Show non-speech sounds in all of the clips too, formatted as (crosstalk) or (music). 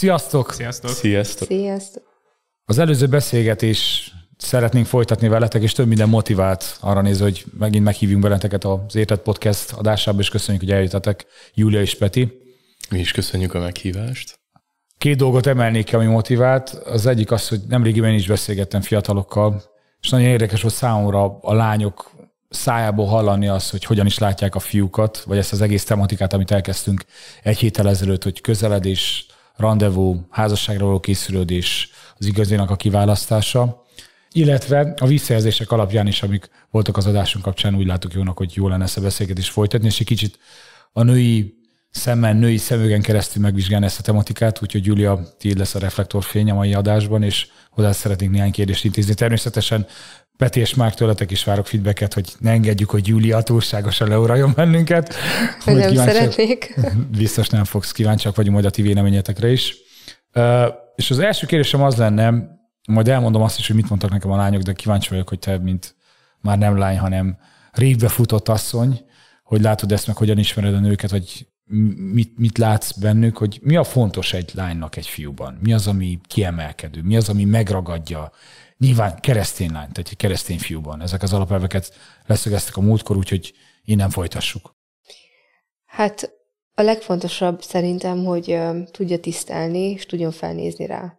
Sziasztok! Sziasztok! Sziasztok! Sziasztok! Az előző beszélgetés szeretnénk folytatni veletek, és több minden motivált arra nézve, hogy megint meghívjunk beleteket az Érted Podcast adásába, és köszönjük, hogy eljöttetek, Júlia és Peti. Mi is köszönjük a meghívást. Két dolgot emelnék ki, ami motivált. Az egyik az, hogy nemrégiben is beszélgettem fiatalokkal, és nagyon érdekes volt számomra a lányok szájából hallani azt, hogy hogyan is látják a fiúkat, vagy ezt az egész tematikát, amit elkezdtünk egy héttel ezelőtt, hogy közeledés, rendezvú, házasságra való készülődés, az igazinak a kiválasztása, illetve a visszajelzések alapján is, amik voltak az adásunk kapcsán, úgy láttuk jónak, hogy jó lenne ezt a beszélgetést folytatni, és egy kicsit a női szemmel, női szemügen keresztül megvizsgálni ezt a tematikát, úgyhogy Julia, tiéd lesz a reflektorfény a mai adásban, és hozzá szeretnénk néhány kérdést intézni. Természetesen Peti és Márk tőletek is várok feedbacket, hogy ne engedjük, hogy Júlia túlságosan leuraljon bennünket. Hogy nem szeretnék. (laughs) Biztos nem fogsz, kíváncsiak vagyunk majd a ti véleményetekre is. És az első kérdésem az lenne, majd elmondom azt is, hogy mit mondtak nekem a lányok, de kíváncsi vagyok, hogy te, mint már nem lány, hanem régbe futott asszony, hogy látod ezt, meg hogyan ismered a nőket, vagy mit, mit látsz bennük, hogy mi a fontos egy lánynak egy fiúban? Mi az, ami kiemelkedő? Mi az, ami megragadja? Nyilván keresztény lány, tehát egy keresztény fiúban. Ezek az alapelveket leszögeztek a múltkor, úgyhogy innen folytassuk. Hát a legfontosabb szerintem, hogy tudja tisztelni, és tudjon felnézni rá.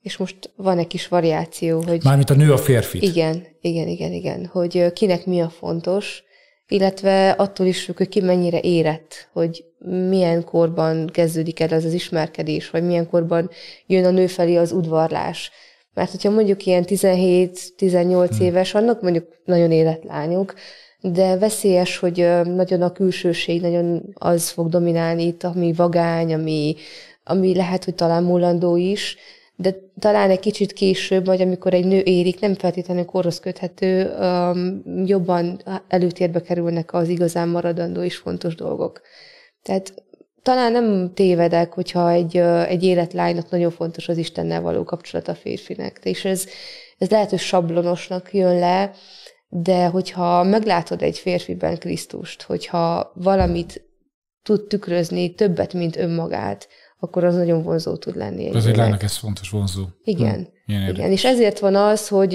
És most van egy kis variáció, hogy... Mármint a nő a férfi. Igen, igen, igen, igen. Hogy kinek mi a fontos, illetve attól is függ, hogy ki mennyire érett, hogy milyen korban kezdődik el ez az ismerkedés, vagy milyen korban jön a nő felé az udvarlás. Mert hogyha mondjuk ilyen 17-18 hmm. éves, annak mondjuk nagyon életlányok, de veszélyes, hogy nagyon a külsőség, nagyon az fog dominálni itt, ami vagány, ami, ami lehet, hogy talán múlandó is, de talán egy kicsit később, vagy amikor egy nő érik, nem feltétlenül korhoz köthető, um, jobban előtérbe kerülnek az igazán maradandó és fontos dolgok. Tehát talán nem tévedek, hogyha egy, egy életlánynak nagyon fontos az Istennel való kapcsolat a férfinek. És ez, ez lehet, hogy sablonosnak jön le, de hogyha meglátod egy férfiben Krisztust, hogyha valamit tud tükrözni többet, mint önmagát, akkor az nagyon vonzó tud lenni. Egy az egy lánynak ez fontos, vonzó. Igen. Hm, igen. És ezért van az, hogy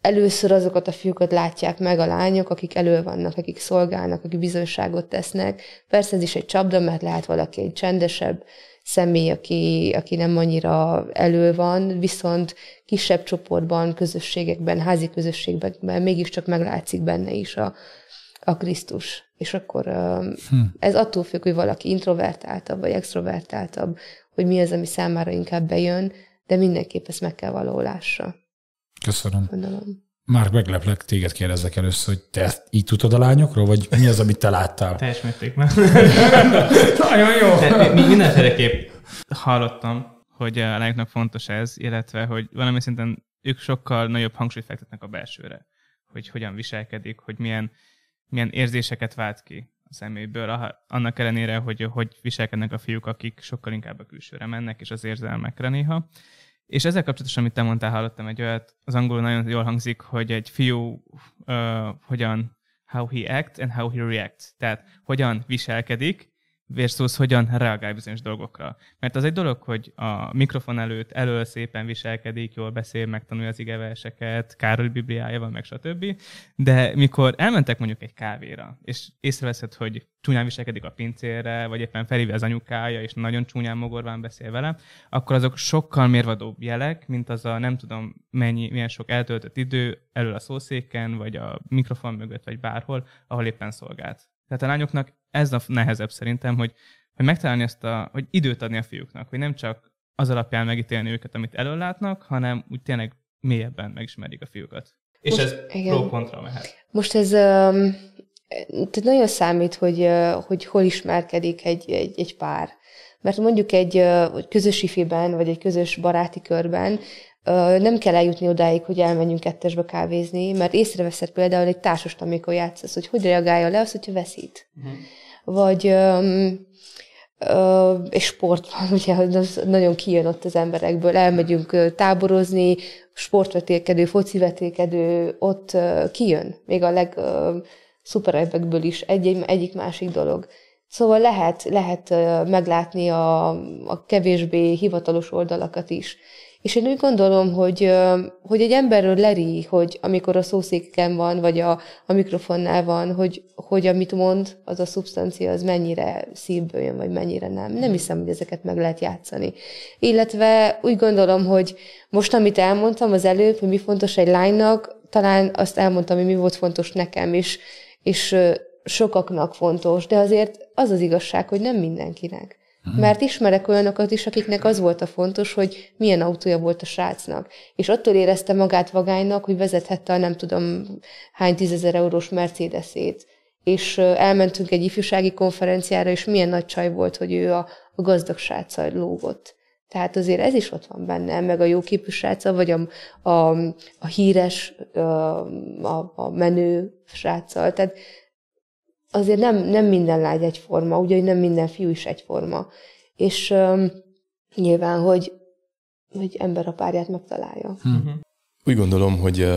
először azokat a fiúkat látják meg a lányok, akik elő vannak, akik szolgálnak, akik bizonyságot tesznek. Persze ez is egy csapda, mert lehet valaki egy csendesebb személy, aki, aki nem annyira elő van, viszont kisebb csoportban, közösségekben, házi közösségekben mégiscsak meglátszik benne is a, a Krisztus. És akkor hm. ez attól függ, hogy valaki introvertáltabb, vagy extrovertáltabb, hogy mi az, ami számára inkább bejön, de mindenképp ezt meg kell lássa. Köszönöm. Gondolom. Már megleplek, téged kérdezzek először, hogy te így tudod a lányokról, vagy mi az, amit te láttál? (laughs) Teljes mértékben. (laughs) Nagyon jó. De, mindenféleképp hallottam, hogy a lányoknak fontos ez, illetve, hogy valami szinten ők sokkal nagyobb hangsúlyt fektetnek a belsőre, hogy hogyan viselkedik, hogy milyen, milyen érzéseket vált ki a szeméből, annak ellenére, hogy hogy viselkednek a fiúk, akik sokkal inkább a külsőre mennek, és az érzelmekre néha. És ezzel kapcsolatosan, amit te mondtál, hallottam egy olyat, az angolul nagyon jól hangzik, hogy egy fiú uh, hogyan, how he act and how he react. Tehát hogyan viselkedik, versus hogyan reagál bizonyos dolgokra. Mert az egy dolog, hogy a mikrofon előtt elől szépen viselkedik, jól beszél, megtanulja az igeverseket, Károly Bibliája van, meg stb. De mikor elmentek mondjuk egy kávéra, és észreveszed, hogy csúnyán viselkedik a pincérre, vagy éppen felhívja az anyukája, és nagyon csúnyán mogorván beszél vele, akkor azok sokkal mérvadóbb jelek, mint az a nem tudom mennyi, milyen sok eltöltött idő elől a szószéken, vagy a mikrofon mögött, vagy bárhol, ahol éppen szolgált. Tehát a lányoknak ez a nehezebb szerintem, hogy, hogy megtalálni ezt a, hogy időt adni a fiúknak, hogy nem csak az alapján megítélni őket, amit előlátnak, hanem úgy tényleg mélyebben megismerik a fiúkat. És Most, ez pro-kontra mehet. Most ez um, tehát nagyon számít, hogy, hogy hol ismerkedik egy, egy, egy pár. Mert mondjuk egy közös ifiben, vagy egy közös baráti körben nem kell eljutni odáig, hogy elmenjünk kettesbe kávézni, mert észreveszed például egy társast, amikor játszasz, hogy hogy reagálja le az, hogyha veszít. Uh-huh. Vagy um, uh, és sportban, (laughs) ugye az nagyon kijön ott az emberekből, elmegyünk táborozni, sportvetélkedő, focivetélkedő, ott uh, kijön, még a leg uh, is egy, egy, egyik másik dolog. Szóval lehet, lehet meglátni a, a kevésbé hivatalos oldalakat is. És én úgy gondolom, hogy, hogy egy emberről leri, hogy amikor a szószéken van, vagy a, a mikrofonnál van, hogy, hogy amit mond, az a szubstancia, az mennyire szívből jön, vagy mennyire nem. Nem hiszem, hogy ezeket meg lehet játszani. Illetve úgy gondolom, hogy most, amit elmondtam az előbb, hogy mi fontos egy lánynak, talán azt elmondtam, hogy mi volt fontos nekem is, és sokaknak fontos, de azért az az igazság, hogy nem mindenkinek. Mert ismerek olyanokat is, akiknek az volt a fontos, hogy milyen autója volt a srácnak. És attól érezte magát vagánynak, hogy vezethette a nem tudom hány tízezer eurós Mercedesét. És elmentünk egy ifjúsági konferenciára, és milyen nagy csaj volt, hogy ő a, a gazdag sráccal lógott. Tehát azért ez is ott van benne, meg a jó képű sráca, vagy a, a, a híres, a, a menő sráccal. Tehát azért nem, nem minden lány egyforma, ugye, hogy nem minden fiú is egyforma. És um, nyilván, hogy, hogy ember a párját megtalálja. Hm. Úgy gondolom, hogy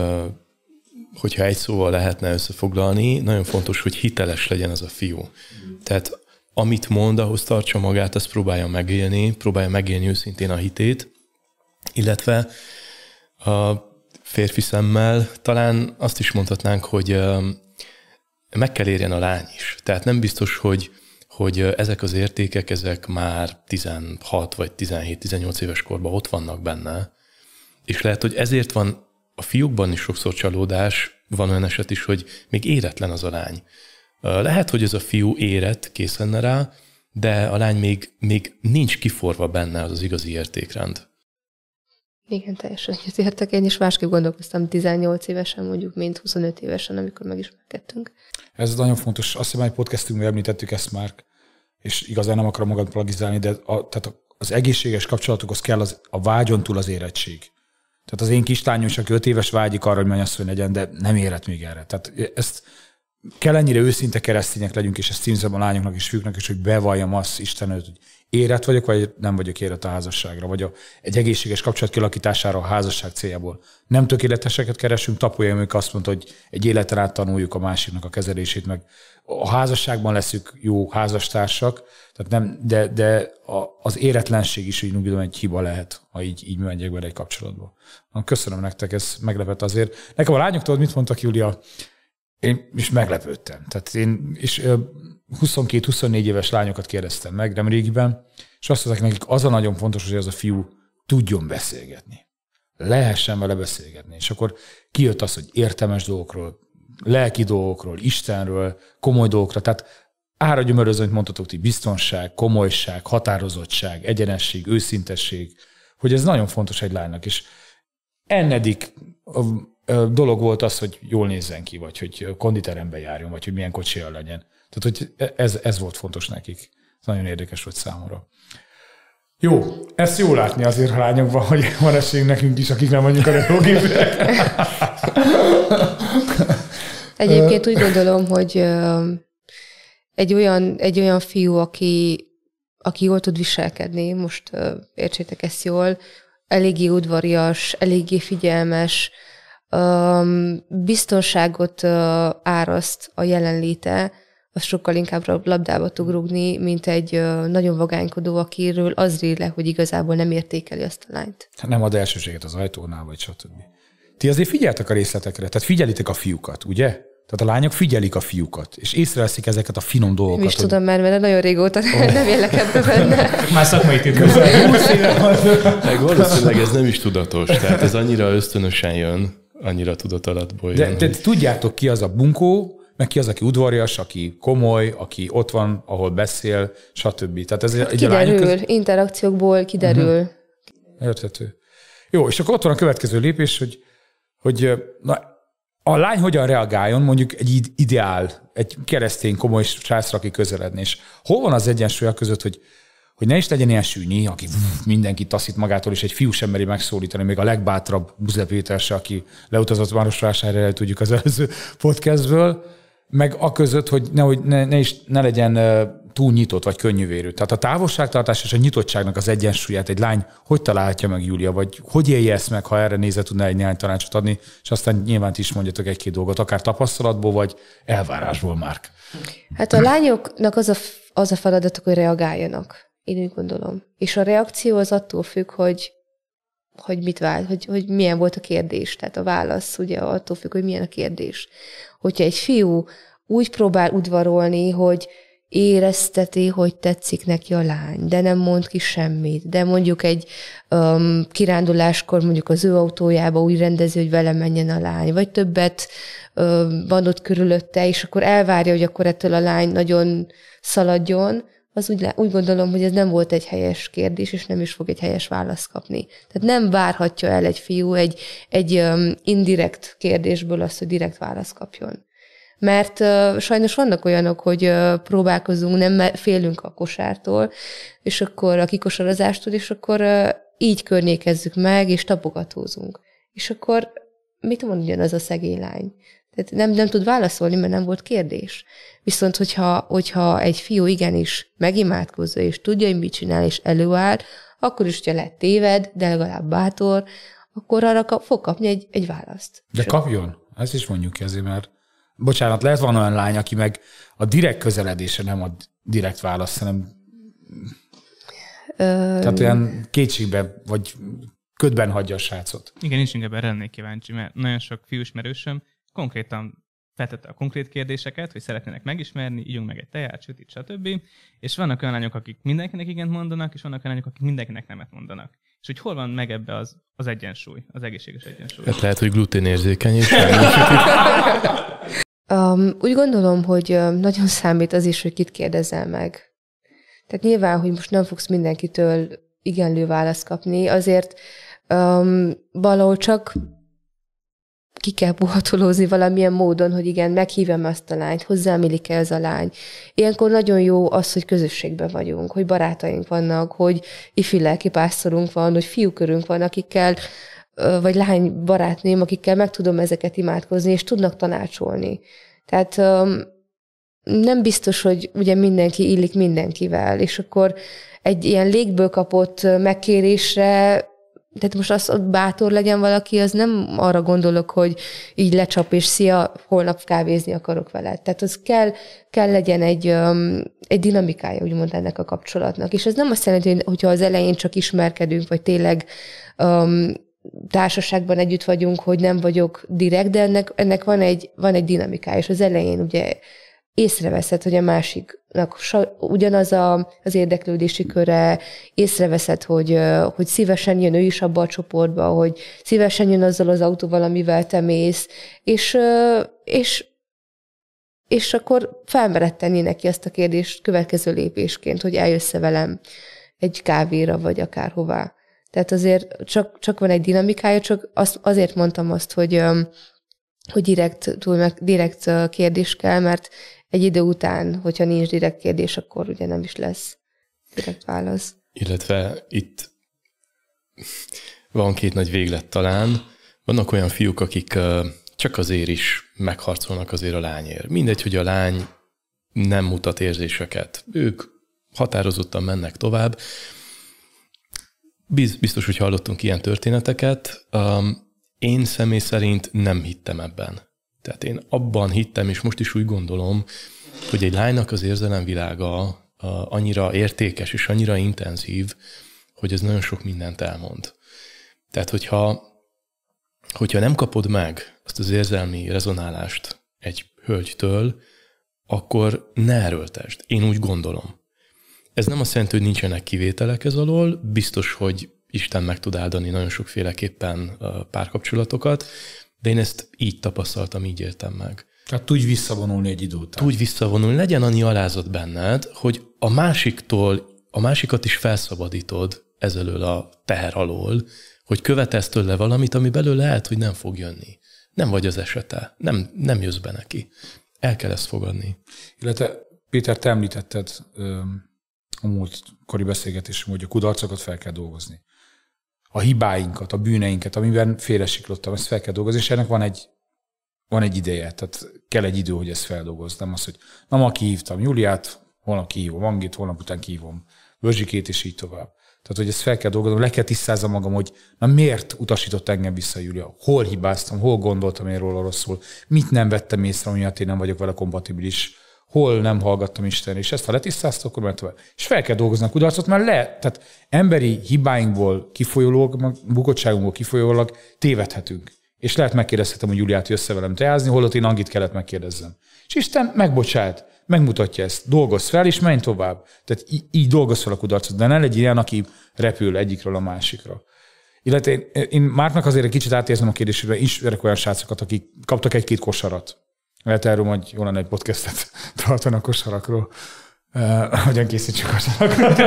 hogyha egy szóval lehetne összefoglalni, nagyon fontos, hogy hiteles legyen az a fiú. Tehát amit mond, ahhoz tartsa magát, azt próbálja megélni, próbálja megélni őszintén a hitét, illetve a férfi szemmel talán azt is mondhatnánk, hogy meg kell érjen a lány is. Tehát nem biztos, hogy, hogy ezek az értékek, ezek már 16 vagy 17-18 éves korban ott vannak benne, és lehet, hogy ezért van a fiúkban is sokszor csalódás, van olyan eset is, hogy még éretlen az a lány. Lehet, hogy ez a fiú érett, kész lenne rá, de a lány még, még nincs kiforva benne az az igazi értékrend. Igen, teljesen egyetértek. Én is másképp gondolkoztam 18 évesen, mondjuk, mint 25 évesen, amikor megismerkedtünk. Ez nagyon fontos. Azt hiszem, hogy podcastünkben említettük ezt már, és igazán nem akarom magad plagizálni, de a, tehát az egészséges kapcsolatokhoz kell az, a vágyon túl az érettség. Tehát az én kislányom is, aki 5 éves vágyik arra, hogy mennyasszony legyen, de nem érett még erre. Tehát ezt kell ennyire őszinte keresztények legyünk, és ezt címzem a lányoknak és fiúknak is, hogy bevalljam azt Isten hogy érett vagyok, vagy nem vagyok érett a házasságra, vagy a, egy egészséges kapcsolat kialakítására a házasság céljából. Nem tökéleteseket keresünk, tapolja ők azt mondta, hogy egy életen át tanuljuk a másiknak a kezelését, meg a házasságban leszünk jó házastársak, tehát nem, de, de a, az éretlenség is úgy gondolom egy hiba lehet, ha így, így megyek bele egy kapcsolatba. Köszönöm nektek, ez meglepett azért. Nekem a lányoktól mit mondtak, Júlia? Én is meglepődtem. Tehát én, és 22-24 éves lányokat kérdeztem meg nem régiben, és azt mondták nekik, az a nagyon fontos, hogy az a fiú tudjon beszélgetni. Lehessen vele beszélgetni. És akkor kijött az, hogy értelmes dolgokról, lelki dolgokról, Istenről, komoly dolgokra. Tehát ára gyömöröző, amit mondhatok, hogy biztonság, komolyság, határozottság, egyenesség, őszintesség, hogy ez nagyon fontos egy lánynak. És ennedik dolog volt az, hogy jól nézzen ki, vagy hogy konditerembe járjon, vagy hogy milyen kocsia legyen. Tehát, hogy ez, ez volt fontos nekik. Ez nagyon érdekes volt számomra. Jó, ezt jó látni azért a lányokban, hogy van esélyünk nekünk is, akik nem vagyunk a repülőgépek. Egyébként úgy gondolom, hogy egy olyan, egy olyan fiú, aki, aki jól tud viselkedni, most értsétek ezt jól, eléggé udvarias, eléggé figyelmes, biztonságot áraszt a jelenléte, az sokkal inkább labdába tud rúgni, mint egy nagyon vagánykodó, akiről az rír le, hogy igazából nem értékeli azt a lányt. Hát nem ad elsőséget az ajtónál, vagy stb. Ti azért figyeltek a részletekre, tehát figyelitek a fiúkat, ugye? Tehát a lányok figyelik a fiúkat, és észreveszik ezeket a finom dolgokat. Nem is hogy... tudom már, mert nagyon régóta oh. (laughs) nem élek ebben benne. (laughs) Már szakmai titkos. Meg valószínűleg ez nem is tudatos, tehát ez annyira ösztönösen jön, annyira tudatalatból jön. De, de tudjátok ki az a bunkó, meg ki az, aki udvarias, aki komoly, aki ott van, ahol beszél, stb. Tehát ez egy kiderül, köz... interakciókból kiderül. Uh-huh. Érthető. Jó, és akkor ott van a következő lépés, hogy, hogy na, a lány hogyan reagáljon mondjuk egy ideál, egy keresztény komoly srácra, aki közeledni, és hol van az egyensúly között, hogy hogy ne is legyen ilyen sűnyi, aki mindenki taszít magától, és egy fiús emberi megszólítani, még a legbátrabb Buze Péter se, aki leutazott Marosvásárra, tudjuk az előző podcastből, meg a között, hogy nehogy ne, ne, is, ne legyen túl nyitott vagy könnyűvérű. Tehát a távolságtartás és a nyitottságnak az egyensúlyát egy lány hogy találhatja meg, Júlia, vagy hogy élje ezt meg, ha erre nézve tudná egy néhány tanácsot adni, és aztán nyilván is mondjatok egy-két dolgot, akár tapasztalatból, vagy elvárásból, Márk. Hát a lányoknak az a az a feladatok, hogy reagáljanak. Én úgy gondolom. És a reakció az attól függ, hogy hogy mit vált, hogy, hogy milyen volt a kérdés. Tehát a válasz ugye attól függ, hogy milyen a kérdés. Hogyha egy fiú úgy próbál udvarolni, hogy érezteti, hogy tetszik neki a lány, de nem mond ki semmit, de mondjuk egy um, kiránduláskor mondjuk az ő autójába úgy rendezi, hogy vele menjen a lány, vagy többet um, van ott körülötte, és akkor elvárja, hogy akkor ettől a lány nagyon szaladjon, az úgy, úgy gondolom, hogy ez nem volt egy helyes kérdés, és nem is fog egy helyes választ kapni. Tehát nem várhatja el egy fiú egy, egy um, indirekt kérdésből azt, hogy direkt választ kapjon. Mert uh, sajnos vannak olyanok, hogy uh, próbálkozunk, nem félünk a kosártól, és akkor a kikosarazástól, és akkor uh, így környékezzük meg, és tapogatózunk. És akkor mit mondjon az a szegény lány? Tehát nem, nem tud válaszolni, mert nem volt kérdés. Viszont, hogyha, hogyha egy fiú igenis megimádkozza, és tudja, hogy mit csinál, és előáll, akkor is, hogyha lett téved, de legalább bátor, akkor arra kap, fog kapni egy, egy választ. De kapjon. Ezt is mondjuk ki azért, mert bocsánat, lehet van olyan lány, aki meg a direkt közeledése nem a direkt válasz, hanem Ö... tehát olyan kétségbe, vagy ködben hagyja a srácot. Igen, én is inkább erre lennék kíváncsi, mert nagyon sok fiúsmerősöm konkrétan feltette a konkrét kérdéseket, hogy szeretnének megismerni, ígyunk meg egy teját, sütit, stb. És vannak olyan lányok, akik mindenkinek igent mondanak, és vannak olyan lányok, akik mindenkinek nemet mondanak. És hogy hol van meg ebbe az, az egyensúly, az egészséges egyensúly? Hát lehet, hogy gluténérzékeny és um, (laughs) Úgy gondolom, hogy nagyon számít az is, hogy kit kérdezel meg. Tehát nyilván, hogy most nem fogsz mindenkitől igenlő választ kapni, azért um, valahol csak ki kell puhatolózni valamilyen módon, hogy igen, meghívem azt a lányt, hozzámillik-e ez a lány. Ilyenkor nagyon jó az, hogy közösségben vagyunk, hogy barátaink vannak, hogy ifi lelkipásztorunk van, hogy fiúkörünk van, akikkel, vagy lány barátném, akikkel meg tudom ezeket imádkozni, és tudnak tanácsolni. Tehát nem biztos, hogy ugye mindenki illik mindenkivel, és akkor egy ilyen légből kapott megkérésre tehát most az, hogy bátor legyen valaki, az nem arra gondolok, hogy így lecsap, és szia, holnap kávézni akarok veled. Tehát az kell, kell legyen egy, um, egy dinamikája, úgymond ennek a kapcsolatnak. És ez nem azt jelenti, hogy hogyha az elején csak ismerkedünk, vagy tényleg um, társaságban együtt vagyunk, hogy nem vagyok direkt, de ennek, ennek van, egy, van egy dinamikája, és az elején ugye észreveszed, hogy a másiknak ugyanaz a, az érdeklődési köre, észreveszed, hogy, hogy szívesen jön ő is abba a csoportba, hogy szívesen jön azzal az autóval, amivel te mész, és, és, és akkor felmered tenni neki azt a kérdést következő lépésként, hogy eljössz velem egy kávéra, vagy akárhová. Tehát azért csak, csak van egy dinamikája, csak azt, azért mondtam azt, hogy, hogy direkt, túl meg, direkt kérdés kell, mert egy idő után, hogyha nincs direkt kérdés, akkor ugye nem is lesz direkt válasz. Illetve itt van két nagy véglet talán. Vannak olyan fiúk, akik csak azért is megharcolnak azért a lányért. Mindegy, hogy a lány nem mutat érzéseket. Ők határozottan mennek tovább. Biztos, hogy hallottunk ilyen történeteket. Én személy szerint nem hittem ebben. Tehát én abban hittem, és most is úgy gondolom, hogy egy lánynak az érzelemvilága annyira értékes és annyira intenzív, hogy ez nagyon sok mindent elmond. Tehát, hogyha, hogyha nem kapod meg azt az érzelmi rezonálást egy hölgytől, akkor ne erőltesd. Én úgy gondolom. Ez nem azt jelenti, hogy nincsenek kivételek ez alól, biztos, hogy Isten meg tud áldani nagyon sokféleképpen párkapcsolatokat, de én ezt így tapasztaltam, így éltem meg. Tehát tudj visszavonulni egy idő után. Tudj visszavonulni, legyen annyi alázat benned, hogy a másiktól, a másikat is felszabadítod ezelől a teher alól, hogy követesz tőle valamit, ami belőle lehet, hogy nem fog jönni. Nem vagy az esete, nem, nem jössz be neki. El kell ezt fogadni. Illetve Péter, te említetted a múltkori beszélgetés, hogy a kudarcokat fel kell dolgozni a hibáinkat, a bűneinket, amiben félresiklottam, ezt fel kell dolgozni, és ennek van egy, van egy ideje, tehát kell egy idő, hogy ezt feldolgozz. Nem az, hogy na ma kihívtam Juliát, holnap kihívom Angit, holnap után kihívom Bözsikét, és így tovább. Tehát, hogy ezt fel kell dolgoznom, le kell tisztáznom magam, hogy na miért utasított engem vissza Julia? Hol hibáztam, hol gondoltam én róla rosszul? Mit nem vettem észre, amiatt én nem vagyok vele kompatibilis? Hol nem hallgattam Isten, és ezt ha letisztázta, akkor tovább. És fel kell dolgozni a kudarcot, mert le, tehát emberi hibáinkból kifolyólag, bukottságunkból kifolyólag tévedhetünk. És lehet megkérdezhetem, hogy Juliát jössze velem teázni, holott én Angit kellett megkérdezzem. És Isten megbocsát, megmutatja ezt, dolgoz fel, és menj tovább. Tehát így, így dolgoz fel a kudarcot, de ne legyen ilyen, aki repül egyikről a másikra. Illetve én, én Márknak azért egy kicsit átérzem a kérdésére, ismerek olyan srácokat, akik kaptak egy-két kosarat. Lehet erről, hogy jól lenne egy podcastet (laughs) tartani a kosarakról. Uh, hogyan készítsük kosarakról. (laughs)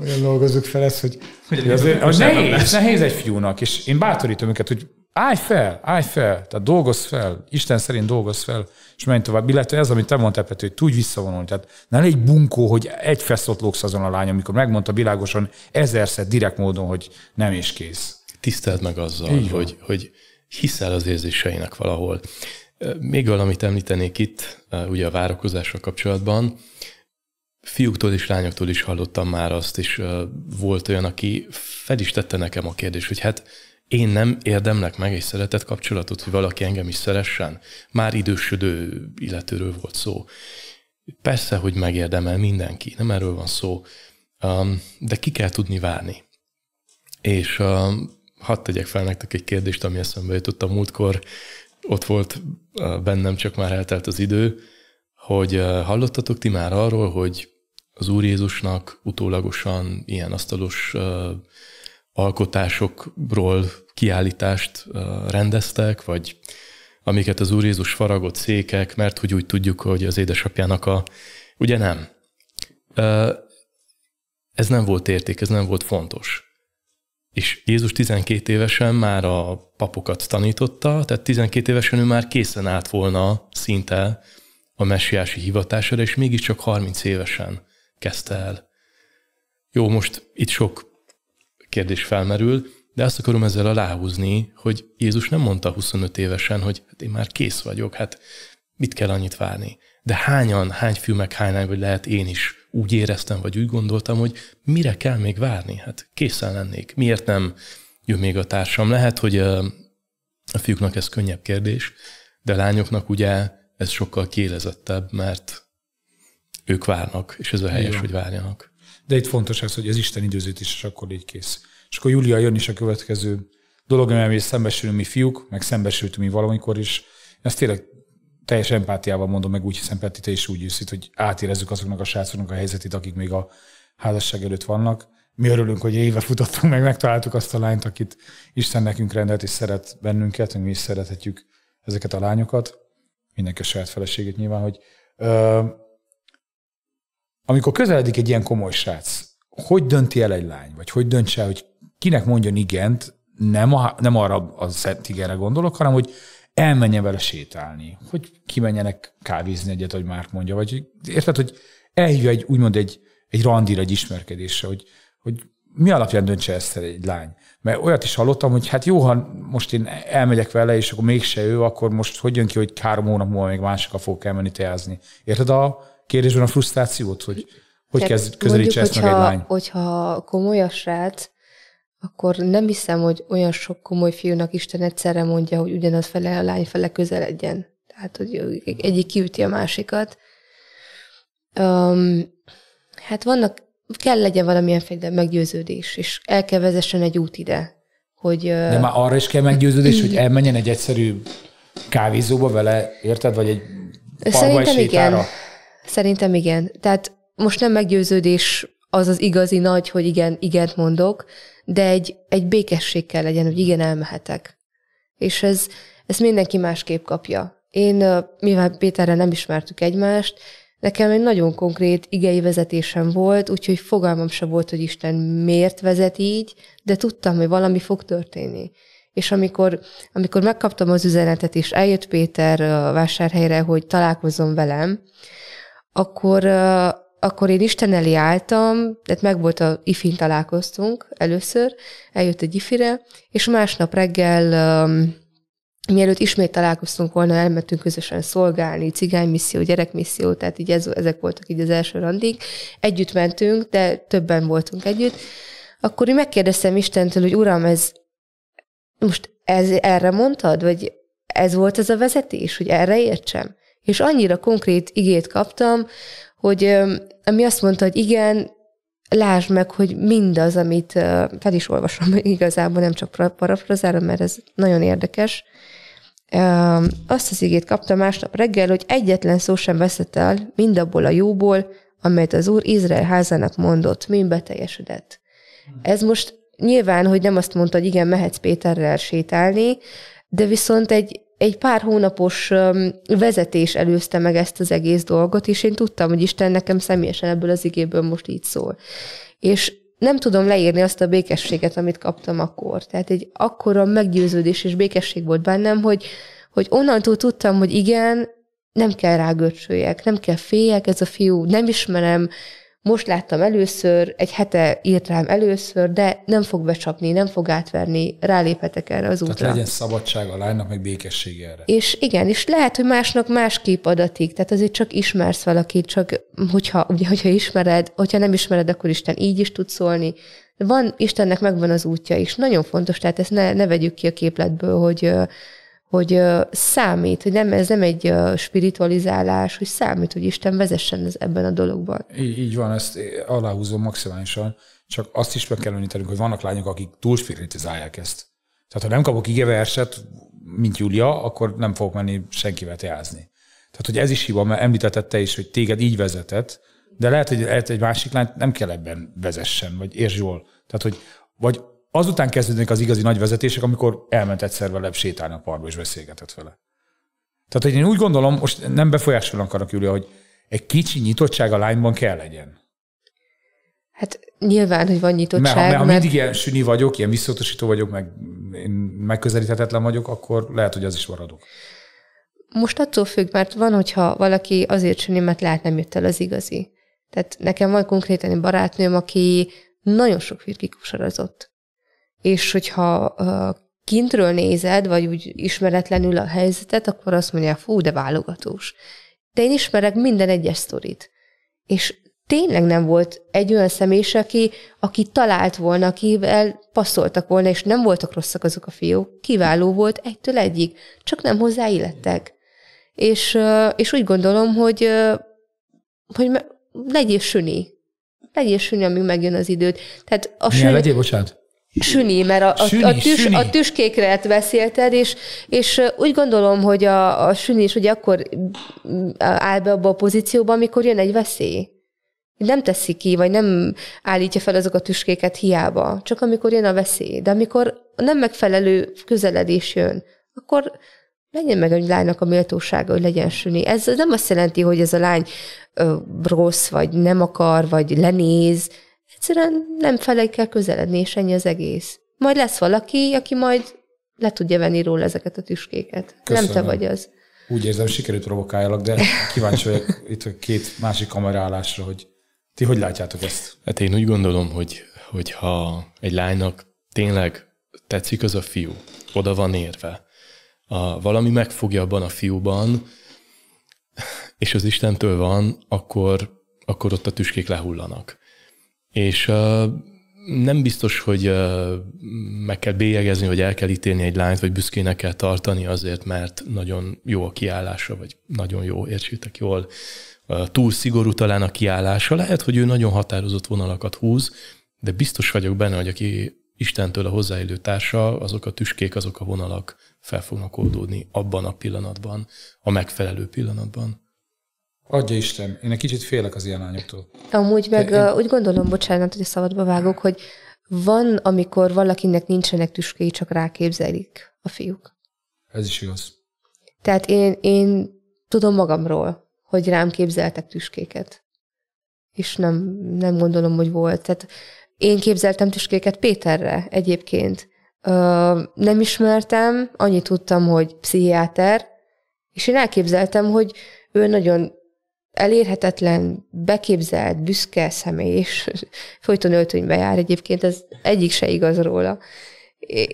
Olyan dolgozzuk fel ezt, hogy, hogy azért, hogy nehéz, nehéz egy fiúnak, és én bátorítom őket, hogy állj fel, állj fel, tehát dolgozz fel, Isten szerint dolgozz fel, és menj tovább. Illetve ez, amit te mondtál, Pető, hogy tudj visszavonulni. Tehát ne légy bunkó, hogy egy fesztot lóksz azon a lány, amikor megmondta világosan ezerszer direkt módon, hogy nem is kész. Tiszteld meg azzal, hogy, hogy hiszel az érzéseinek valahol. Még valamit említenék itt, ugye a várakozással kapcsolatban. Fiúktól és lányoktól is hallottam már azt, és volt olyan, aki fel is tette nekem a kérdést, hogy hát én nem érdemlek meg egy szeretett kapcsolatot, hogy valaki engem is szeressen. Már idősödő illetőről volt szó. Persze, hogy megérdemel mindenki, nem erről van szó, de ki kell tudni várni. És hadd tegyek fel nektek egy kérdést, ami eszembe jutott a múltkor, ott volt bennem, csak már eltelt az idő, hogy hallottatok ti már arról, hogy az Úr Jézusnak utólagosan ilyen asztalos alkotásokról kiállítást rendeztek, vagy amiket az Úr Jézus faragott székek, mert hogy úgy tudjuk, hogy az édesapjának a... Ugye nem. Ez nem volt érték, ez nem volt fontos. És Jézus 12 évesen már a papokat tanította, tehát 12 évesen ő már készen állt volna szinte a messiási hivatására, és mégiscsak 30 évesen kezdte el. Jó, most itt sok kérdés felmerül, de azt akarom ezzel aláhúzni, hogy Jézus nem mondta 25 évesen, hogy hát én már kész vagyok, hát mit kell annyit várni. De hányan, hány fiú meg hány lány, vagy lehet én is úgy éreztem, vagy úgy gondoltam, hogy mire kell még várni? Hát készen lennék. Miért nem jön még a társam? Lehet, hogy a fiúknak ez könnyebb kérdés, de a lányoknak ugye ez sokkal kélezettebb, mert ők várnak, és ez a helyes, Igen. hogy várjanak. De itt fontos az, hogy az Isten időzítés is akkor így kész. És akkor Júlia jön is a következő dolog, amivel szembesülünk mi fiúk, meg szembesültünk mi valamikor is. Ezt tényleg teljes empátiával mondom meg, úgy hiszem, Peti, te is úgy jössz hogy átérezzük azoknak a srácoknak a helyzetét, akik még a házasság előtt vannak. Mi örülünk, hogy éve futottunk meg, megtaláltuk azt a lányt, akit Isten nekünk rendelt és szeret bennünket, mi is szerethetjük ezeket a lányokat. Mindenki a saját feleségét nyilván, hogy ö, amikor közeledik egy ilyen komoly srác, hogy dönti el egy lány, vagy hogy döntse hogy kinek mondjon igent, nem, a, nem arra a szent igenre gondolok, hanem hogy elmenjen vele sétálni, hogy kimenjenek kávézni egyet, hogy már mondja, vagy érted, hogy elhívja egy, úgymond egy, egy randira, egy ismerkedésre, hogy, hogy mi alapján döntse ezt egy lány. Mert olyat is hallottam, hogy hát jó, ha most én elmegyek vele, és akkor mégse ő, akkor most hogy jön ki, hogy három hónap múlva még másokkal fogok elmenni teázni. Érted a kérdésben a frusztrációt, hogy hogy kezd közelítse ezt meg egy lány? Hogyha komoly a srác, akkor nem hiszem, hogy olyan sok komoly fiúnak Isten egyszerre mondja, hogy ugyanaz fele a lány fele közeledjen. Tehát, hogy egyik kiüti a másikat. Um, hát vannak, kell legyen valamilyen fajta meggyőződés, és el kell vezessen egy út ide. Hogy, De már arra is kell meggyőződés, hogy elmenjen egy egyszerű kávézóba vele, érted? Vagy egy Szerintem igen. Szerintem igen. Tehát most nem meggyőződés az az igazi nagy, hogy igen, igent mondok, de egy, egy békesség kell legyen, hogy igen, elmehetek. És ez, ez mindenki másképp kapja. Én, mivel Péterrel nem ismertük egymást, nekem egy nagyon konkrét igei vezetésem volt, úgyhogy fogalmam se volt, hogy Isten miért vezet így, de tudtam, hogy valami fog történni. És amikor, amikor megkaptam az üzenetet, és eljött Péter a vásárhelyre, hogy találkozzon velem, akkor akkor én Isten elé álltam, tehát meg volt a ifin találkoztunk először, eljött egy ifire, és másnap reggel, um, mielőtt ismét találkoztunk volna, elmentünk közösen szolgálni, cigánymisszió, gyerekmisszió, tehát így ez, ezek voltak így az első randig. Együtt mentünk, de többen voltunk együtt. Akkor én megkérdeztem Istentől, hogy Uram, ez most ez, erre mondtad, vagy ez volt ez a vezetés, hogy erre értsem? És annyira konkrét igét kaptam, hogy ami azt mondta, hogy igen, lásd meg, hogy mindaz, amit fel is olvasom (laughs) igazából, nem csak parafrazára, mert ez nagyon érdekes, azt az igét kaptam másnap reggel, hogy egyetlen szó sem veszett el mindabból a jóból, amelyet az Úr Izrael házának mondott, mind beteljesedett. Ez most nyilván, hogy nem azt mondta, hogy igen, mehetsz Péterrel sétálni, de viszont egy, egy pár hónapos vezetés előzte meg ezt az egész dolgot, és én tudtam, hogy Isten nekem személyesen ebből az igéből most így szól. És nem tudom leírni azt a békességet, amit kaptam akkor. Tehát egy akkora meggyőződés és békesség volt bennem, hogy, hogy onnantól tudtam, hogy igen, nem kell rágörcsöljek, nem kell féljek, ez a fiú, nem ismerem, most láttam először, egy hete írt rám először, de nem fog becsapni, nem fog átverni, ráléphetek erre az útra. Tehát legyen szabadság a lánynak, meg békesség erre. És igen, és lehet, hogy másnak másképp adatik, tehát azért csak ismersz valakit, csak hogyha, ugye, hogyha ismered, hogyha nem ismered, akkor Isten így is tud szólni. Van, Istennek megvan az útja is. Nagyon fontos, tehát ezt ne, ne vegyük ki a képletből, hogy hogy számít, hogy nem, ez nem egy spiritualizálás, hogy számít, hogy Isten vezessen ez ebben a dologban. Így, így van, ezt aláhúzom maximálisan, csak azt is meg kell említenünk, hogy vannak lányok, akik túl spiritizálják ezt. Tehát ha nem kapok igeverset, mint Julia, akkor nem fogok menni senkivel teázni. Tehát, hogy ez is hiba, mert említetted te is, hogy téged így vezetett, de lehet, hogy lehet, egy másik lányt nem kell ebben vezessen, vagy értsd jól. Tehát, hogy vagy azután kezdődnek az igazi nagy vezetések, amikor elment egyszer vele sétálni a parkba, és beszélgetett vele. Tehát, hogy én úgy gondolom, most nem befolyásolni akarok, Júlia, hogy egy kicsi nyitottság a lányban kell legyen. Hát nyilván, hogy van nyitottság. Mert ha, mert, ha mindig ilyen süni vagyok, ilyen visszautasító vagyok, meg én megközelíthetetlen vagyok, akkor lehet, hogy az is maradok. Most attól függ, mert van, hogyha valaki azért süni, mert lát, nem jött el az igazi. Tehát nekem van konkrétan egy barátnőm, aki nagyon sok firkikusarozott és hogyha kintről nézed, vagy úgy ismeretlenül a helyzetet, akkor azt mondja, fú, de válogatós. De én ismerek minden egyes sztorit. És tényleg nem volt egy olyan személy, aki, aki talált volna, akivel passzoltak volna, és nem voltak rosszak azok a fiúk. Kiváló volt egytől egyik, csak nem hozzáillettek. És, és úgy gondolom, hogy, hogy legyél süni. Legyél süni, amíg megjön az időt. Tehát a Milyen süni... legyél, bocsánat? Süni, mert a, a, süni, a, tüs, süni. a tüskékre beszélted, és, és úgy gondolom, hogy a, a süni is ugye akkor áll be abba a pozícióba, amikor jön egy veszély. Nem teszi ki, vagy nem állítja fel azok a tüskéket hiába, csak amikor jön a veszély. De amikor nem megfelelő közeledés jön, akkor legyen meg egy lánynak a méltósága, hogy legyen süni. Ez nem azt jelenti, hogy ez a lány ö, rossz, vagy nem akar, vagy lenéz, Egyszerűen nem felé kell közeledni, és ennyi az egész. Majd lesz valaki, aki majd le tudja venni róla ezeket a tüskéket. Köszönöm. Nem te vagy az. Úgy érzem, sikerült provokáljalak, de kíváncsi vagyok itt a két másik kamerálásra, hogy ti hogy látjátok ezt? Hát én úgy gondolom, hogy, hogy ha egy lánynak tényleg tetszik az a fiú, oda van érve, a, valami megfogja abban a fiúban, és az Istentől van, akkor, akkor ott a tüskék lehullanak. És nem biztos, hogy meg kell bélyegezni, vagy el kell ítélni egy lányt, vagy büszkének kell tartani azért, mert nagyon jó a kiállása, vagy nagyon jó, értsétek jól, túl szigorú talán a kiállása. Lehet, hogy ő nagyon határozott vonalakat húz, de biztos vagyok benne, hogy aki Istentől a hozzáélő társa, azok a tüskék, azok a vonalak fel fognak oldódni abban a pillanatban, a megfelelő pillanatban. Adja Isten, én egy kicsit félek az ilyen lányoktól. Amúgy meg én... úgy gondolom, bocsánat, hogy a szabadba vágok, hogy van, amikor valakinek nincsenek tüskéi, csak ráképzelik a fiúk. Ez is igaz. Tehát én, én tudom magamról, hogy rám képzeltek tüskéket. És nem, nem gondolom, hogy volt. Tehát én képzeltem tüskéket Péterre egyébként. Ö, nem ismertem, annyit tudtam, hogy pszichiáter, és én elképzeltem, hogy ő nagyon elérhetetlen, beképzelt, büszke személy, és (laughs) folyton öltönybe jár egyébként, ez egyik se igaz róla.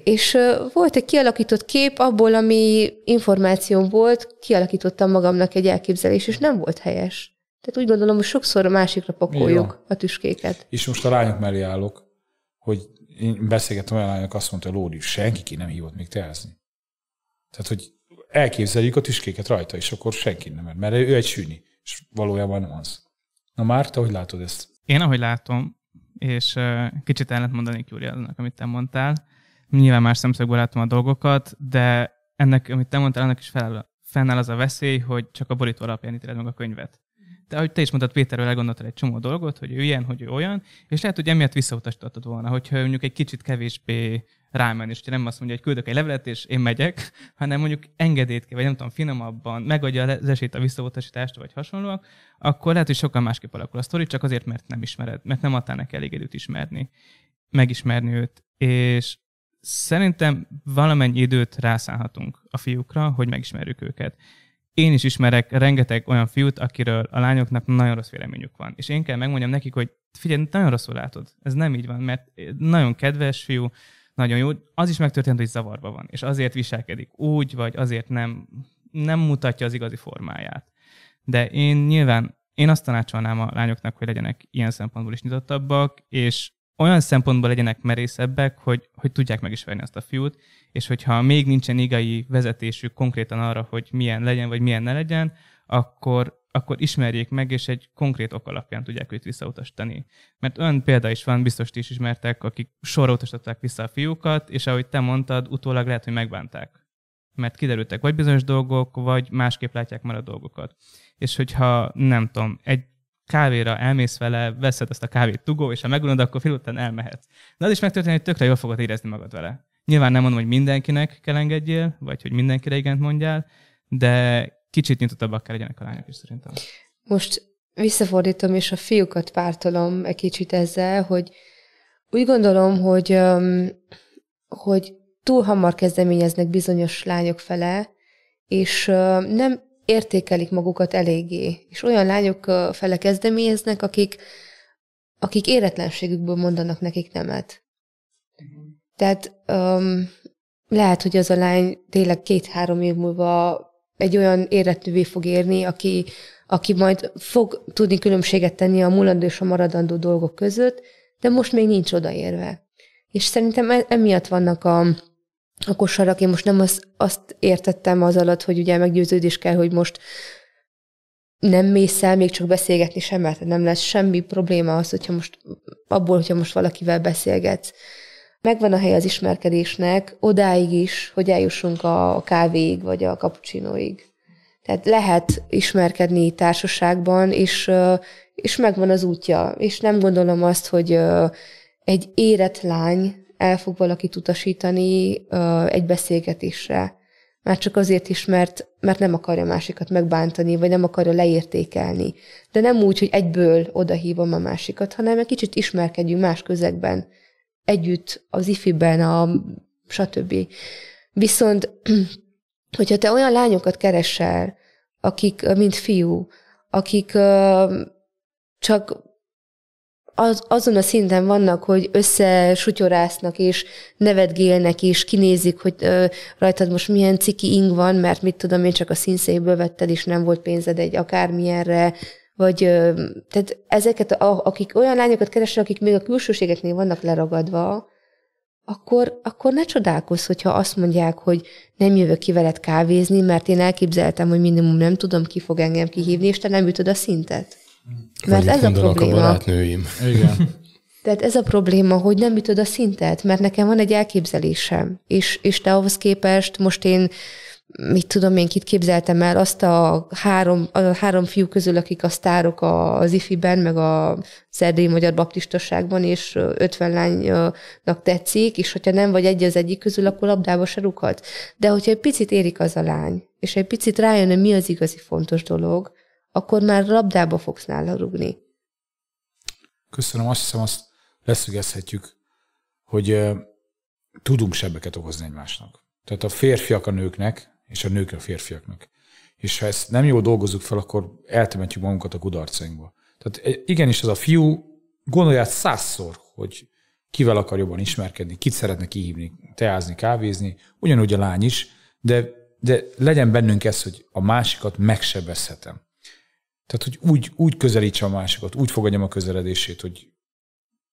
És volt egy kialakított kép, abból, ami információm volt, kialakítottam magamnak egy elképzelés, és nem volt helyes. Tehát úgy gondolom, hogy sokszor a másikra pakoljuk a tüskéket. És most a lányok mellé állok, hogy én beszélgettem olyan lányok, azt mondta, hogy Lóri, senki ki nem hívott még teázni. Tehát, hogy elképzeljük a tüskéket rajta, és akkor senki nem mer, mert ő egy sűni, és valójában az. Na már, te hogy látod ezt? Én ahogy látom, és kicsit ellent mondanék Júli annak, amit te mondtál, nyilván más szemszögből látom a dolgokat, de ennek, amit te mondtál, annak is fel, fennáll az a veszély, hogy csak a borító alapján ítéled meg a könyvet. De ahogy te is mondtad, Péterről elgondoltál egy csomó dolgot, hogy ő ilyen, hogy ő olyan, és lehet, hogy emiatt visszautasítottad volna, hogyha mondjuk egy kicsit kevésbé rámenni, és nem azt mondja, hogy küldök egy levelet, és én megyek, (laughs) hanem mondjuk engedélyt kell, vagy nem tudom, finomabban, megadja az esélyt a visszautasítást, vagy hasonlóak, akkor lehet, hogy sokkal másképp alakul a sztori, csak azért, mert nem ismered, mert nem adtál neki elég időt ismerni, megismerni őt. És szerintem valamennyi időt rászállhatunk a fiúkra, hogy megismerjük őket. Én is ismerek rengeteg olyan fiút, akiről a lányoknak nagyon rossz véleményük van. És én kell megmondjam nekik, hogy figyelj, nagyon rosszul látod. Ez nem így van, mert nagyon kedves fiú, nagyon jó. Az is megtörtént, hogy zavarba van, és azért viselkedik úgy, vagy azért nem, nem mutatja az igazi formáját. De én nyilván, én azt tanácsolnám a lányoknak, hogy legyenek ilyen szempontból is nyitottabbak, és olyan szempontból legyenek merészebbek, hogy, hogy tudják megismerni azt a fiút, és hogyha még nincsen igai vezetésük konkrétan arra, hogy milyen legyen, vagy milyen ne legyen, akkor, akkor ismerjék meg, és egy konkrét ok alapján tudják őt visszautasítani. Mert olyan példa is van, biztos ti is ismertek, akik sorra utasították vissza a fiúkat, és ahogy te mondtad, utólag lehet, hogy megbánták. Mert kiderültek vagy bizonyos dolgok, vagy másképp látják már a dolgokat. És hogyha nem tudom, egy kávéra elmész vele, veszed ezt a kávét tugó, és ha megunod, akkor fél után elmehetsz. De az is megtörténik, hogy tökre jól fogod érezni magad vele. Nyilván nem mondom, hogy mindenkinek kell engedjél, vagy hogy mindenkire igent mondjál, de kicsit nyitottabbak kell legyenek a lányok is szerintem. Most visszafordítom, és a fiúkat pártolom egy kicsit ezzel, hogy úgy gondolom, hogy, hogy túl hamar kezdeményeznek bizonyos lányok fele, és nem értékelik magukat eléggé. És olyan lányok fele kezdeményeznek, akik, akik éretlenségükből mondanak nekik nemet. Tehát um, lehet, hogy az a lány tényleg két-három év múlva egy olyan éretnővé fog érni, aki, aki majd fog tudni különbséget tenni a mulandó és a maradandó dolgok között, de most még nincs odaérve. És szerintem e, emiatt vannak a, a kosarak. Én most nem azt, azt értettem az alatt, hogy ugye meggyőződés kell, hogy most nem mész el, még csak beszélgetni sem, mert nem lesz semmi probléma az, hogyha most abból, hogyha most valakivel beszélgetsz. Megvan a hely az ismerkedésnek, odáig is, hogy eljussunk a kávéig, vagy a kapucsinóig. Tehát lehet ismerkedni társaságban, és, és megvan az útja. És nem gondolom azt, hogy egy érett lány el fog valakit utasítani egy beszélgetésre. Már csak azért is, mert, mert nem akarja másikat megbántani, vagy nem akarja leértékelni. De nem úgy, hogy egyből odahívom a másikat, hanem egy kicsit ismerkedjünk más közegben, együtt az ifiben, a stb. Viszont, (clears throat) hogyha te olyan lányokat keresel, akik, mint fiú, akik csak az, azon a szinten vannak, hogy összesutyorásznak, és nevetgélnek, és kinézik, hogy ö, rajtad most milyen ciki ing van, mert mit tudom én, csak a színszékből vetted, és nem volt pénzed egy akármilyenre, vagy tehát ezeket, a, akik olyan lányokat keresnek, akik még a külsőségeknél vannak leragadva, akkor, akkor ne csodálkozz, hogyha azt mondják, hogy nem jövök ki veled kávézni, mert én elképzeltem, hogy minimum nem tudom, ki fog engem kihívni, és te nem ütöd a szintet. Mert ez a probléma. a barátnőim. Igen. (laughs) Tehát ez a probléma, hogy nem ütöd a szintet, mert nekem van egy elképzelésem, és, és te ahhoz képest most én mit tudom én, kit képzeltem el, azt a három, a három fiú közül, akik a sztárok az IFI-ben, meg a szerdai magyar baptistaságban, és 50 lánynak tetszik, és hogyha nem vagy egy az egyik közül, akkor labdába se rúghat. De hogyha egy picit érik az a lány, és egy picit rájön, hogy mi az igazi fontos dolog, akkor már labdába fogsz nála rugni. Köszönöm, azt hiszem azt leszögezhetjük, hogy uh, tudunk sebbeket okozni egymásnak. Tehát a férfiak a nőknek, és a nők a férfiaknak. És ha ezt nem jól dolgozzuk fel, akkor eltemetjük magunkat a kudarcainkba. Tehát igenis ez a fiú gondolját százszor, hogy kivel akar jobban ismerkedni, kit szeretne kihívni, teázni, kávézni, ugyanúgy a lány is, de, de legyen bennünk ez, hogy a másikat megsebezhetem. Tehát, hogy úgy, úgy közelítse a másikat, úgy fogadjam a közeledését, hogy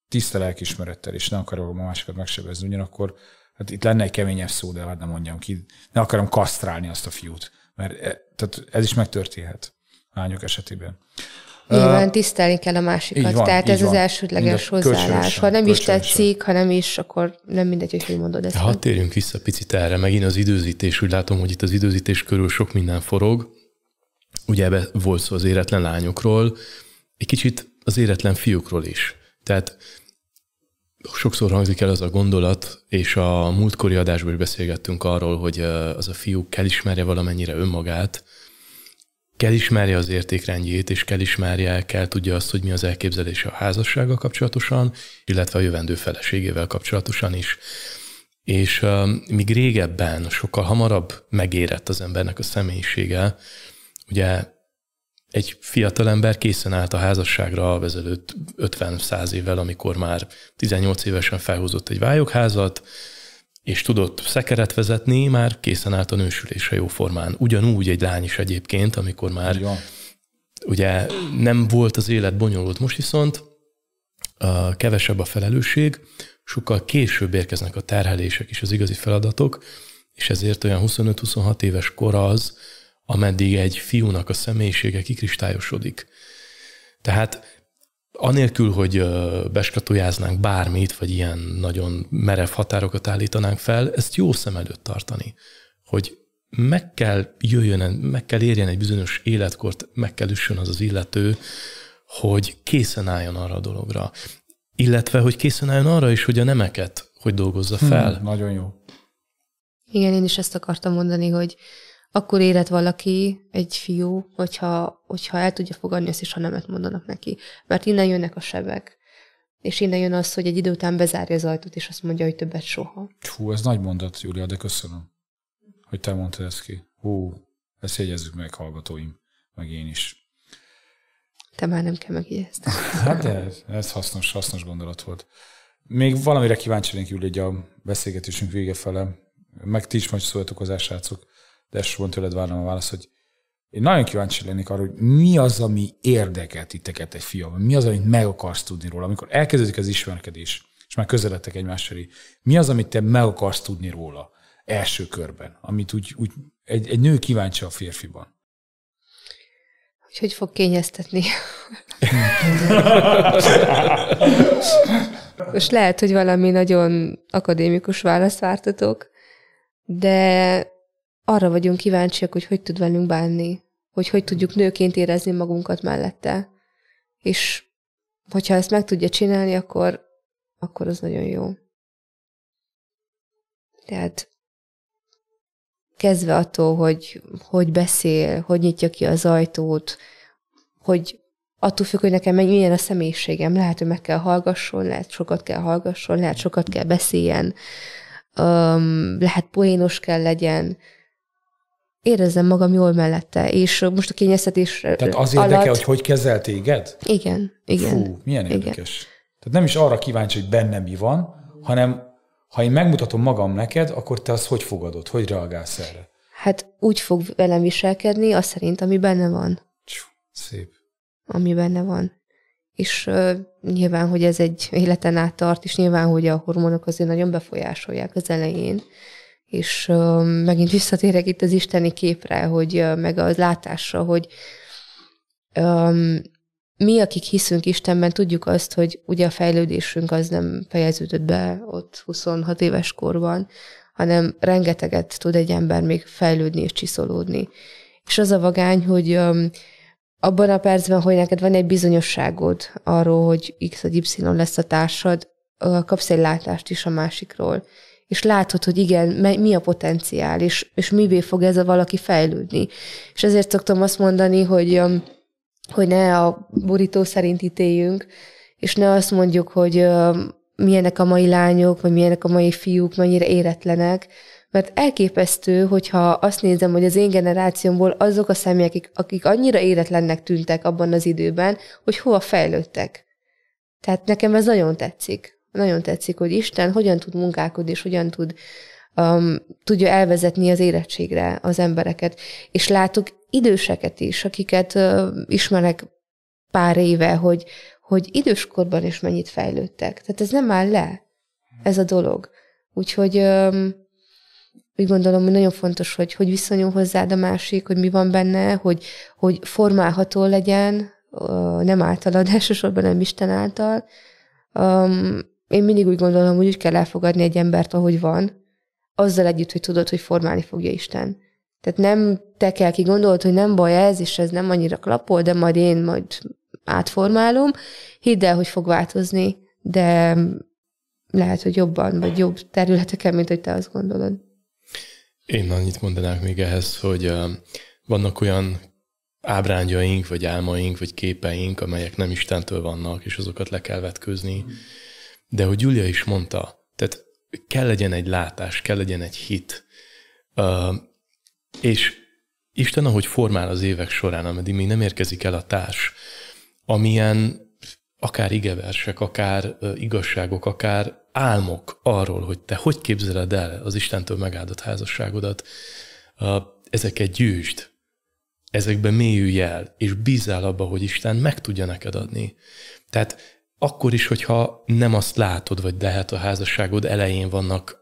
tiszta lelkismerettel, és ne akarom a másikat megsebezni. Ugyanakkor hát itt lenne egy keményebb szó, de hát nem mondjam ki, ne akarom kasztrálni azt a fiút, mert e, tehát ez is megtörténhet lányok esetében. Nyilván tisztelni kell a másikat. van, Tehát ez van. az elsődleges hozzáállás. Ha nem is tetszik, ha nem is, akkor nem mindegy, hogy hogy mondod ezt. Ha térjünk vissza picit erre, megint az időzítés, úgy látom, hogy itt az időzítés körül sok minden forog. Ugye ebbe volt szó az éretlen lányokról, egy kicsit az éretlen fiúkról is. Tehát sokszor hangzik el az a gondolat, és a múltkori adásban is beszélgettünk arról, hogy az a fiú kell ismerje valamennyire önmagát, kell ismerje az értékrendjét, és kell ismerje, kell tudja azt, hogy mi az elképzelése a házassággal kapcsolatosan, illetve a jövendő feleségével kapcsolatosan is. És uh, míg régebben sokkal hamarabb megérett az embernek a személyisége, ugye egy fiatalember készen állt a házasságra ezelőtt 50-100 évvel, amikor már 18 évesen felhozott egy vályogházat, és tudott szekeret vezetni, már készen állt a nősülésre jó formán. Ugyanúgy egy lány is egyébként, amikor már Igen. ugye nem volt az élet bonyolult. Most viszont a kevesebb a felelősség, sokkal később érkeznek a terhelések és az igazi feladatok, és ezért olyan 25-26 éves kor az, ameddig egy fiúnak a személyisége kikristályosodik. Tehát anélkül, hogy beskatujáznánk bármit, vagy ilyen nagyon merev határokat állítanánk fel, ezt jó szem előtt tartani, hogy meg kell jöjjön, meg kell érjen egy bizonyos életkort, meg kell üssön az az illető, hogy készen álljon arra a dologra. Illetve, hogy készen álljon arra is, hogy a nemeket hogy dolgozza fel. Hmm, nagyon jó. Igen, én is ezt akartam mondani, hogy akkor érett valaki, egy fiú, hogyha, hogyha el tudja fogadni ezt is, ha nemet mondanak neki. Mert innen jönnek a sebek. És innen jön az, hogy egy idő után bezárja az ajtót, és azt mondja, hogy többet soha. Hú, ez nagy mondat, Júlia, de köszönöm, hogy te mondtad ezt ki. Hú, ezt jegyezzük meg, hallgatóim, meg én is. Te már nem kell megjegyezni. (laughs) Hát de ez, ez hasznos, hasznos gondolat volt. Még valamire kíváncsi lennék, Júlia, a beszélgetésünk vége fele. Meg ti is majd szóltok hozzá, srácok de elsősorban tőled várom a választ, hogy én nagyon kíváncsi lennék arra, hogy mi az, ami érdekel titeket egy fiam, mi az, amit meg akarsz tudni róla, amikor elkezdődik az ismerkedés, és már közeledtek egymás felé, mi az, amit te meg akarsz tudni róla első körben, amit úgy, úgy egy, egy nő kíváncsi a férfiban? Hogy hogy fog kényeztetni. (laughs) Most lehet, hogy valami nagyon akadémikus választ vártatok, de arra vagyunk kíváncsiak, hogy hogy tud velünk bánni, hogy hogy tudjuk nőként érezni magunkat mellette. És hogyha ezt meg tudja csinálni, akkor, akkor az nagyon jó. Tehát kezdve attól, hogy hogy beszél, hogy nyitja ki az ajtót, hogy attól függ, hogy nekem milyen a személyiségem. Lehet, hogy meg kell hallgasson, lehet sokat kell hallgasson, lehet sokat kell beszéljen, um, lehet poénos kell legyen, érezzem magam jól mellette, és most a kényeztetés Tehát az alatt... érdekel, hogy hogy kezel téged? Igen, igen. Fú, milyen igen. érdekes. Tehát nem is arra kíváncsi, hogy bennem mi van, hanem ha én megmutatom magam neked, akkor te azt hogy fogadod, hogy reagálsz erre? Hát úgy fog velem viselkedni, azt szerint, ami benne van. Csú, szép. Ami benne van. És uh, nyilván, hogy ez egy életen át tart, és nyilván, hogy a hormonok azért nagyon befolyásolják az elején, és uh, megint visszatérek itt az isteni képre, hogy uh, meg a látásra, hogy um, mi, akik hiszünk Istenben, tudjuk azt, hogy ugye a fejlődésünk az nem fejeződött be ott 26 éves korban, hanem rengeteget tud egy ember még fejlődni és csiszolódni. És az a vagány, hogy um, abban a percben, hogy neked van egy bizonyosságod arról, hogy X vagy Y lesz a társad, kapsz egy látást is a másikról és látod, hogy igen, mi a potenciál, és, és mivé fog ez a valaki fejlődni. És ezért szoktam azt mondani, hogy, um, hogy ne a borító szerint ítéljünk, és ne azt mondjuk, hogy um, milyenek a mai lányok, vagy milyenek a mai fiúk, mennyire éretlenek, mert elképesztő, hogyha azt nézem, hogy az én generációmból azok a személyek, akik, annyira éretlennek tűntek abban az időben, hogy hova fejlődtek. Tehát nekem ez nagyon tetszik nagyon tetszik, hogy Isten hogyan tud munkálkodni, és hogyan tud um, tudja elvezetni az érettségre az embereket. És látok időseket is, akiket uh, ismerek pár éve, hogy, hogy időskorban is mennyit fejlődtek. Tehát ez nem áll le, ez a dolog. Úgyhogy úgy gondolom, hogy nagyon fontos, hogy, hogy viszonyul hozzád a másik, hogy mi van benne, hogy, hogy formálható legyen, nem általad, (laughs) elsősorban nem Isten által. Én mindig úgy gondolom, hogy úgy kell elfogadni egy embert, ahogy van, azzal együtt, hogy tudod, hogy formálni fogja Isten. Tehát nem te kell ki gondolod, hogy nem baj ez, és ez nem annyira klapol, de majd én majd átformálom. Hidd el, hogy fog változni, de lehet, hogy jobban, vagy jobb területeken, mint hogy te azt gondolod. Én annyit mondanák még ehhez, hogy vannak olyan ábrándjaink, vagy álmaink, vagy képeink, amelyek nem Istentől vannak, és azokat le kell vetkőzni. De hogy Julia is mondta, tehát kell legyen egy látás, kell legyen egy hit. Uh, és Isten, ahogy formál az évek során, ameddig még nem érkezik el a társ, amilyen akár igeversek, akár igazságok, akár álmok arról, hogy te hogy képzeled el az Istentől megáldott házasságodat, ezeket gyűjtsd, ezekbe mélyülj el, és bízzál abba, hogy Isten meg tudja neked adni. Tehát akkor is, hogyha nem azt látod, vagy de hát a házasságod elején vannak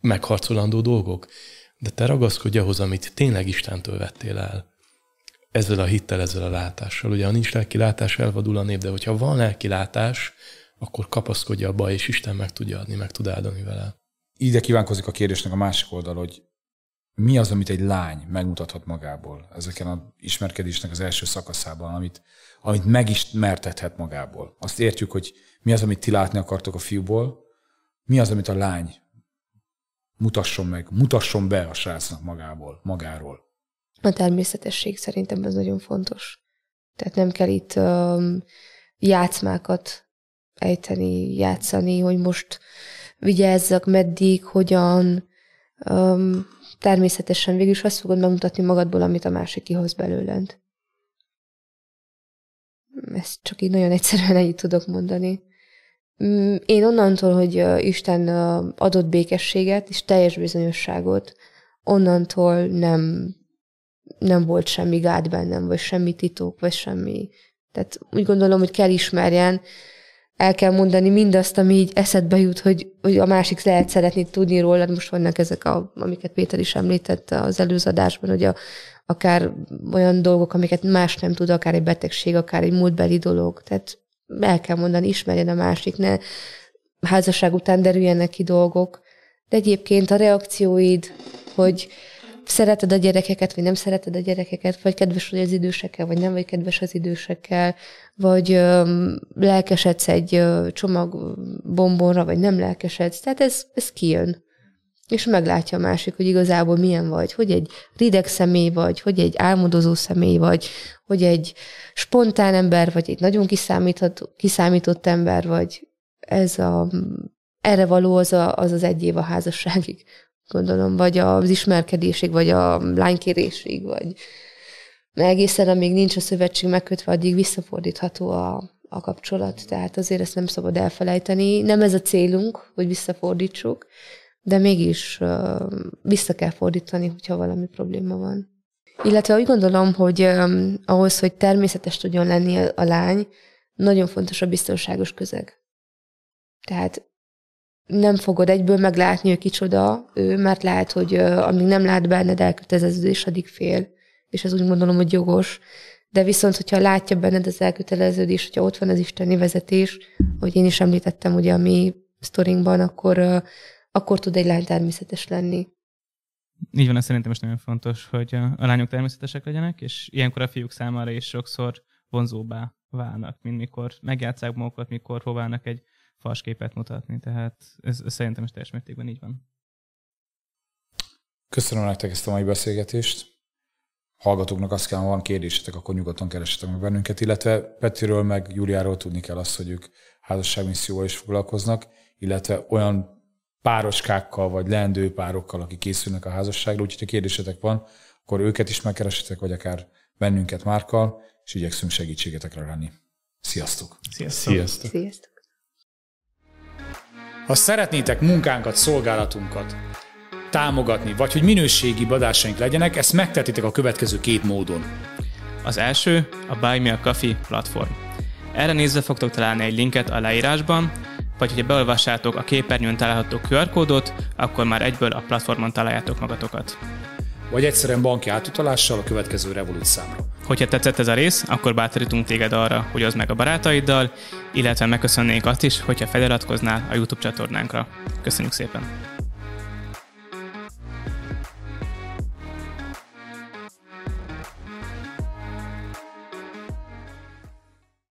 megharcolandó dolgok, de te ragaszkodj ahhoz, amit tényleg Istentől vettél el. Ezzel a hittel, ezzel a látással. Ugye, ha nincs lelki látás, elvadul a nép, de hogyha van lelki látás, akkor kapaszkodja abba, és Isten meg tudja adni, meg tud áldani vele. Ide kívánkozik a kérdésnek a másik oldal, hogy mi az, amit egy lány megmutathat magából ezeken a ismerkedésnek az első szakaszában, amit, amit megismertethet magából. Azt értjük, hogy mi az, amit ti látni akartok a fiúból, mi az, amit a lány mutasson meg, mutasson be a srácnak magából, magáról. A természetesség szerintem ez nagyon fontos. Tehát nem kell itt um, játszmákat ejteni, játszani, hogy most vigyázzak, meddig, hogyan. Um, természetesen végül is azt fogod megmutatni magadból, amit a másik kihoz belőled. Ezt csak így nagyon egyszerűen ennyit tudok mondani. Mm, én onnantól, hogy Isten adott békességet és teljes bizonyosságot, onnantól nem, nem volt semmi gát bennem, vagy semmi titok, vagy semmi. Tehát úgy gondolom, hogy kell ismerjen, el kell mondani mindazt, ami így eszedbe jut, hogy, hogy a másik lehet szeretni tudni rólad. Most vannak ezek, a, amiket Péter is említett az előző adásban, hogy a, akár olyan dolgok, amiket más nem tud, akár egy betegség, akár egy múltbeli dolog. Tehát el kell mondani, ismerjen a másik, ne házasság után derüljenek ki dolgok. De egyébként a reakcióid, hogy szereted a gyerekeket, vagy nem szereted a gyerekeket, vagy kedves vagy az idősekkel, vagy nem vagy kedves az idősekkel, vagy ö, lelkesedsz egy ö, csomag bombonra, vagy nem lelkesedsz. Tehát ez, ez kijön. És meglátja a másik, hogy igazából milyen vagy, hogy egy rideg személy vagy, hogy egy álmodozó személy vagy, hogy egy spontán ember vagy, egy nagyon kiszámított, kiszámított ember vagy. Ez a, erre való az, a, az az egy év a házasságig, gondolom, vagy az ismerkedésig, vagy a lánykérésig, vagy egészen amíg nincs a szövetség megkötve, addig visszafordítható a, a kapcsolat. Tehát azért ezt nem szabad elfelejteni. Nem ez a célunk, hogy visszafordítsuk, de mégis vissza kell fordítani, hogyha valami probléma van. Illetve úgy gondolom, hogy ahhoz, hogy természetes tudjon lenni a lány, nagyon fontos a biztonságos közeg. Tehát nem fogod egyből meglátni, hogy kicsoda ő, mert lehet, hogy amíg nem lát benned elköteleződés, addig fél. És ez úgy gondolom, hogy jogos. De viszont, hogyha látja benned az elköteleződés, hogyha ott van az isteni vezetés, hogy én is említettem ugye a mi sztorinkban, akkor, akkor tud egy lány természetes lenni. Így van, ez szerintem is nagyon fontos, hogy a lányok természetesek legyenek, és ilyenkor a fiúk számára is sokszor vonzóbbá válnak, mint mikor megjátszák magukat, mikor próbálnak egy fasképet mutatni, tehát ez, ez szerintem is teljes mértékben így van. Köszönöm nektek ezt a mai beszélgetést. Hallgatóknak azt kell, ha van kérdésetek, akkor nyugodtan keresetek meg bennünket, illetve Petiről meg Júliáról tudni kell azt, hogy ők házasságmisszióval is foglalkoznak, illetve olyan pároskákkal, vagy leendő párokkal, akik készülnek a házasságra, úgyhogy ha kérdésetek van, akkor őket is megkeresitek, vagy akár bennünket Márkkal, és igyekszünk segítségetekre lenni. Sziasztok! Sziasztok! Sziasztok! Sziasztok! Ha szeretnétek munkánkat, szolgálatunkat támogatni, vagy hogy minőségi badásaink legyenek, ezt megtetitek a következő két módon. Az első a Buy Me a Coffee platform. Erre nézve fogtok találni egy linket a leírásban, vagy hogyha beolvassátok a képernyőn található QR kódot, akkor már egyből a platformon találjátok magatokat. Vagy egyszerűen banki átutalással a következő Revolut számra. Hogyha tetszett ez a rész, akkor bátorítunk téged arra, hogy az meg a barátaiddal, illetve megköszönnénk azt is, hogyha feliratkoznál a YouTube csatornánkra. Köszönjük szépen!